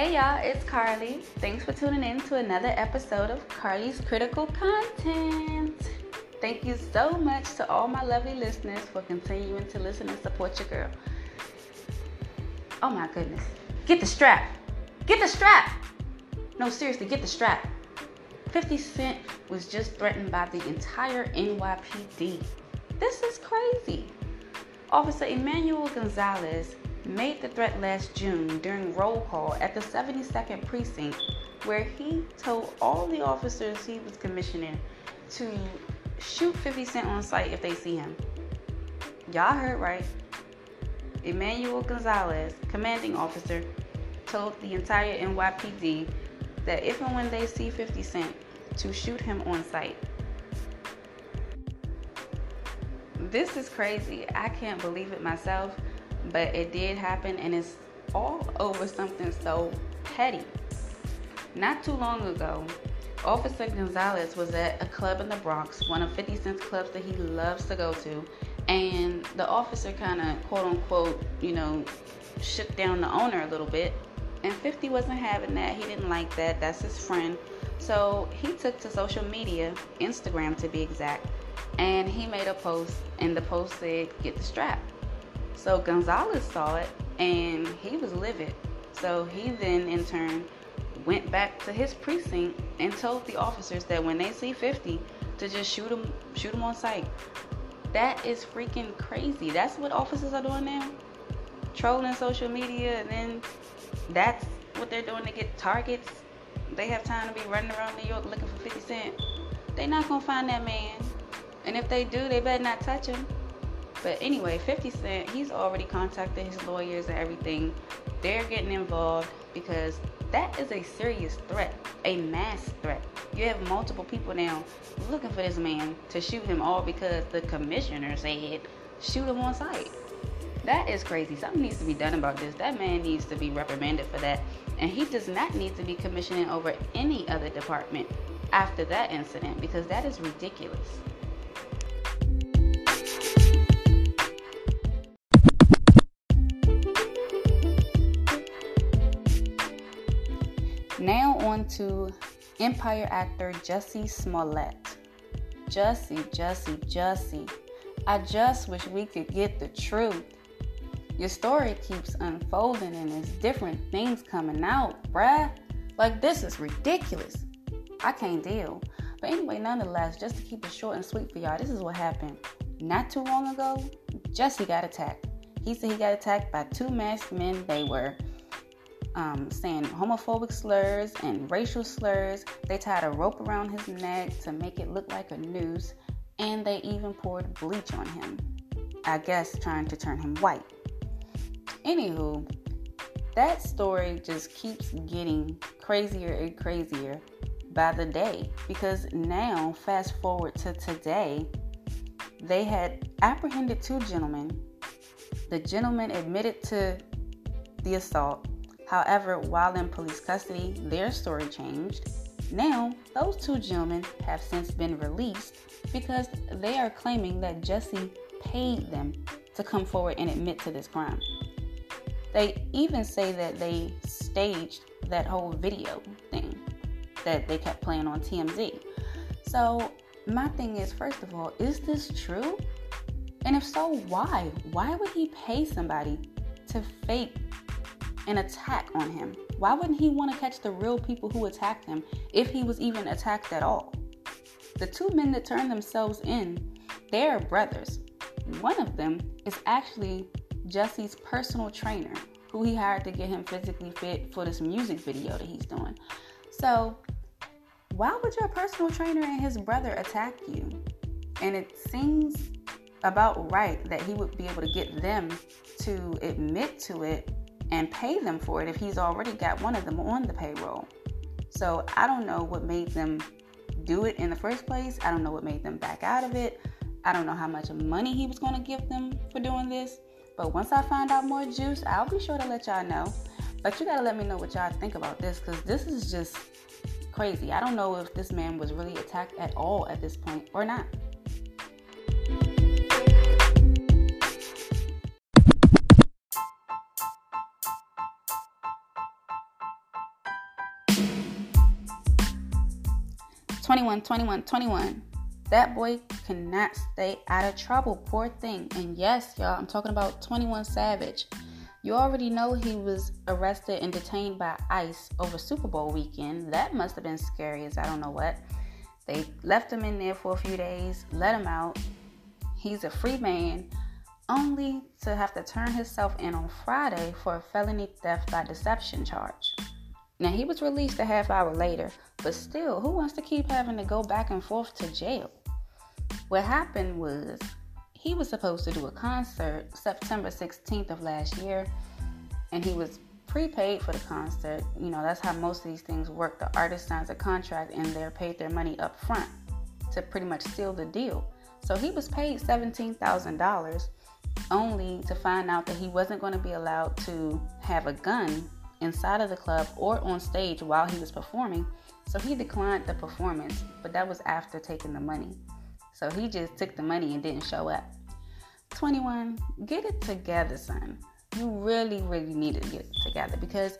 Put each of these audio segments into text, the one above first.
Hey y'all, it's Carly. Thanks for tuning in to another episode of Carly's Critical Content. Thank you so much to all my lovely listeners for continuing to listen and support your girl. Oh my goodness. Get the strap. Get the strap. No, seriously, get the strap. 50 Cent was just threatened by the entire NYPD. This is crazy. Officer Emmanuel Gonzalez made the threat last June during roll call at the 72nd Precinct, where he told all the officers he was commissioning to shoot 50 Cent on sight if they see him. Y'all heard right. Emmanuel Gonzalez, commanding officer, told the entire NYPD that if and when they see 50 Cent, to shoot him on sight. This is crazy. I can't believe it myself, but it did happen and it's all over something so petty. Not too long ago, Officer Gonzalez was at a club in the Bronx, one of 50 Cent's clubs that he loves to go to, and the officer kind of quote unquote, you know, shook down the owner a little bit. And 50 wasn't having that. He didn't like that. That's his friend. So he took to social media, Instagram to be exact, and he made a post, and the post said, Get the strap. So Gonzalez saw it and he was livid. So he then, in turn, went back to his precinct and told the officers that when they see 50, to just shoot him, shoot him on sight. That is freaking crazy. That's what officers are doing now. Trolling social media, and then that's what they're doing to get targets they have time to be running around New York looking for 50 Cent, they not gonna find that man. And if they do, they better not touch him. But anyway, 50 Cent, he's already contacted his lawyers and everything. They're getting involved because that is a serious threat, a mass threat. You have multiple people now looking for this man to shoot him all because the commissioner said shoot him on sight. That is crazy. Something needs to be done about this. That man needs to be reprimanded for that. And he does not need to be commissioning over any other department after that incident because that is ridiculous. On to Empire actor Jussie Smollett. Jussie, Jussie, Jussie. I just wish we could get the truth. Your story keeps unfolding and there's different things coming out, bruh. Like, this is ridiculous. I can't deal. But anyway, nonetheless, just to keep it short and sweet for y'all, this is what happened. Not too long ago, Jussie got attacked. He said he got attacked by two masked men. They were um, saying homophobic slurs and racial slurs. They tied a rope around his neck to make it look like a noose, and they even poured bleach on him. I guess trying to turn him white. Anywho, that story just keeps getting crazier and crazier by the day because now, fast forward to today, they had apprehended two gentlemen. The gentleman admitted to the assault. However, while in police custody, their story changed. Now, those two gentlemen have since been released because they are claiming that Jesse paid them to come forward and admit to this crime. They even say that they staged that whole video thing that they kept playing on TMZ. So, my thing is first of all, is this true? And if so, why? Why would he pay somebody to fake an attack on him? Why wouldn't he want to catch the real people who attacked him if he was even attacked at all? The two men that turned themselves in, they're brothers. One of them is actually Jesse's personal trainer, who he hired to get him physically fit for this music video that he's doing. So, why would your personal trainer and his brother attack you? And it seems about right that he would be able to get them to admit to it and pay them for it if he's already got one of them on the payroll. So I don't know what made them do it in the first place. I don't know what made them back out of it. I don't know how much money he was going to give them for doing this. But once I find out more juice, I'll be sure to let y'all know. But you gotta let me know what y'all think about this because this is just crazy. I don't know if this man was really attacked at all at this point or not. 21, 21, 21. That boy cannot stay out of trouble. Poor thing. And yes, y'all, I'm talking about 21 Savage. You already know he was arrested and detained by ICE over Super Bowl weekend. That must have been scary as I don't know what. They left him in there for a few days, let him out. He's a free man, only to have to turn himself in on Friday for a felony theft by deception charge. Now, he was released a half hour later, but still, who wants to keep having to go back and forth to jail? What happened was he was supposed to do a concert September 16th of last year, and he was prepaid for the concert. You know, that's how most of these things work. The artist signs a contract and they're paid their money up front to pretty much seal the deal. So he was paid $17,000 only to find out that he wasn't going to be allowed to have a gun inside of the club or on stage while he was performing. So he declined the performance, but that was after taking the money. So he just took the money and didn't show up. 21, get it together, son. You really, really need to get it together because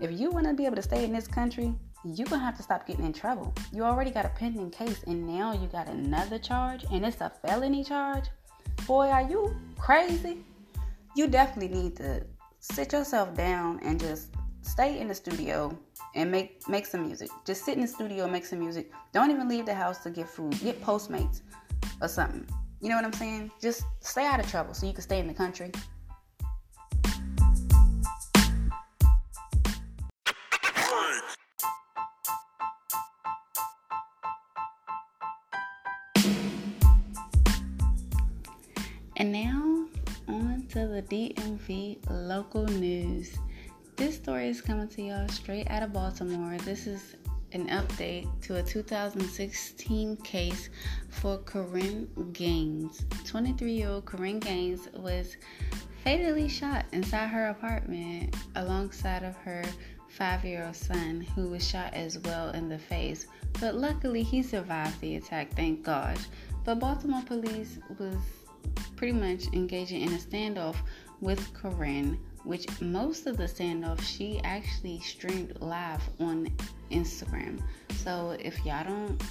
if you want to be able to stay in this country, you're going to have to stop getting in trouble. You already got a pending case and now you got another charge and it's a felony charge. Boy, are you crazy? You definitely need to sit yourself down and just stay in the studio and make make some music. Just sit in the studio and make some music. Don't even leave the house to get food. Get Postmates or something. You know what I'm saying? Just stay out of trouble so you can stay in the country. And now on to the DMV local news. This story is coming to y'all straight out of Baltimore. This is an update to a 2016 case for Korryn Gaines. 23 year old Korryn Gaines was fatally shot inside her apartment alongside of her five year old son, who was shot as well in the face. But luckily, he survived the attack, thank God. But Baltimore police was pretty much engaging in a standoff with Korryn which most of the standoff she actually streamed live on Instagram. So if y'all don't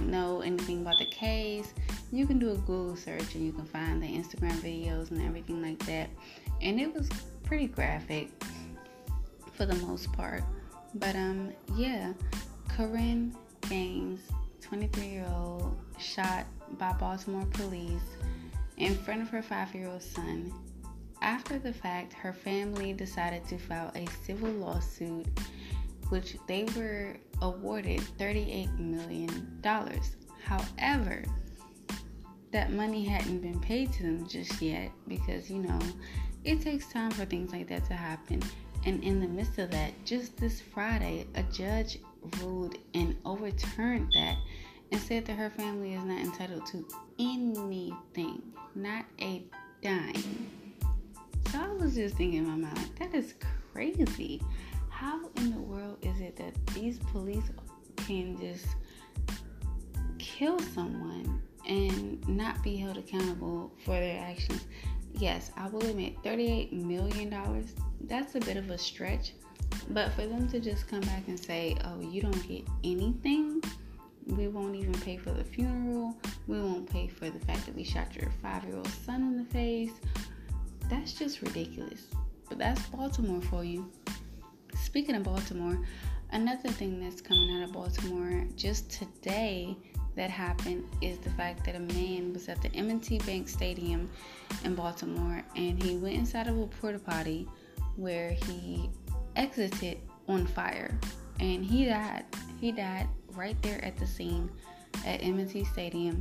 know anything about the case, you can do a Google search and you can find the Instagram videos and everything like that. And it was pretty graphic for the most part. But um yeah, Korryn Gaines, 23 year old, shot by Baltimore police in front of her five year old son after the fact, her family decided to file a civil lawsuit, which they were awarded $38 million. However, that money hadn't been paid to them just yet because, you know, it takes time for things like that to happen. And in the midst of that, just this Friday, a judge ruled and overturned that and said that her family is not entitled to anything, not a dime. So I was just thinking in my mind, that is crazy. How in the world is it that these police can just kill someone and not be held accountable for their actions? Yes, I will admit, $38 million, that's a bit of a stretch. But for them to just come back and say, oh, you don't get anything, we won't even pay for the funeral, we won't pay for the fact that we shot your five year old son in the face, that's just ridiculous. But that's Baltimore for you. Speaking of Baltimore, another thing that's coming out of Baltimore just today that happened is the fact that a man was at the M&T Bank Stadium in Baltimore and he went inside of a porta potty where he exited on fire and he died. He died right there at the scene at M&T Stadium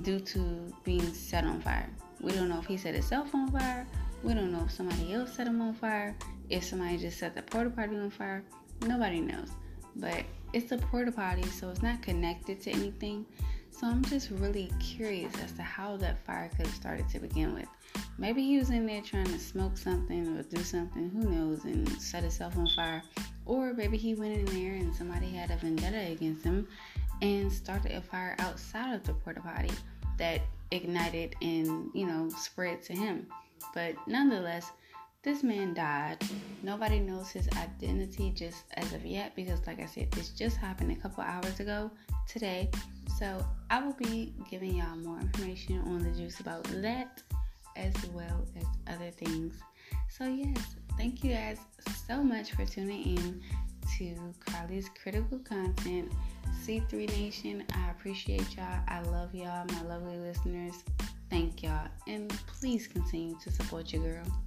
due to being set on fire. We don't know if he set himself on fire. We don't know if somebody else set him on fire. If somebody just set the porta potty on fire. Nobody knows. But it's a porta potty, so it's not connected to anything. So I'm just really curious as to how that fire could have started to begin with. Maybe he was in there trying to smoke something or do something, who knows, and set himself on fire. Or maybe he went in there and somebody had a vendetta against him and started a fire outside of the porta potty that ignited and, you know, spread to him. But nonetheless, this man died. Nobody knows his identity just as of yet because, like I said, this just happened a couple hours ago today. So I will be giving y'all more information on the juice about that as well as other things. So, yes, thank you guys so much for tuning in to Carly's Critical Content. C3 Nation, I appreciate y'all. I love y'all, my lovely listeners. Thank y'all. And please continue to support your girl.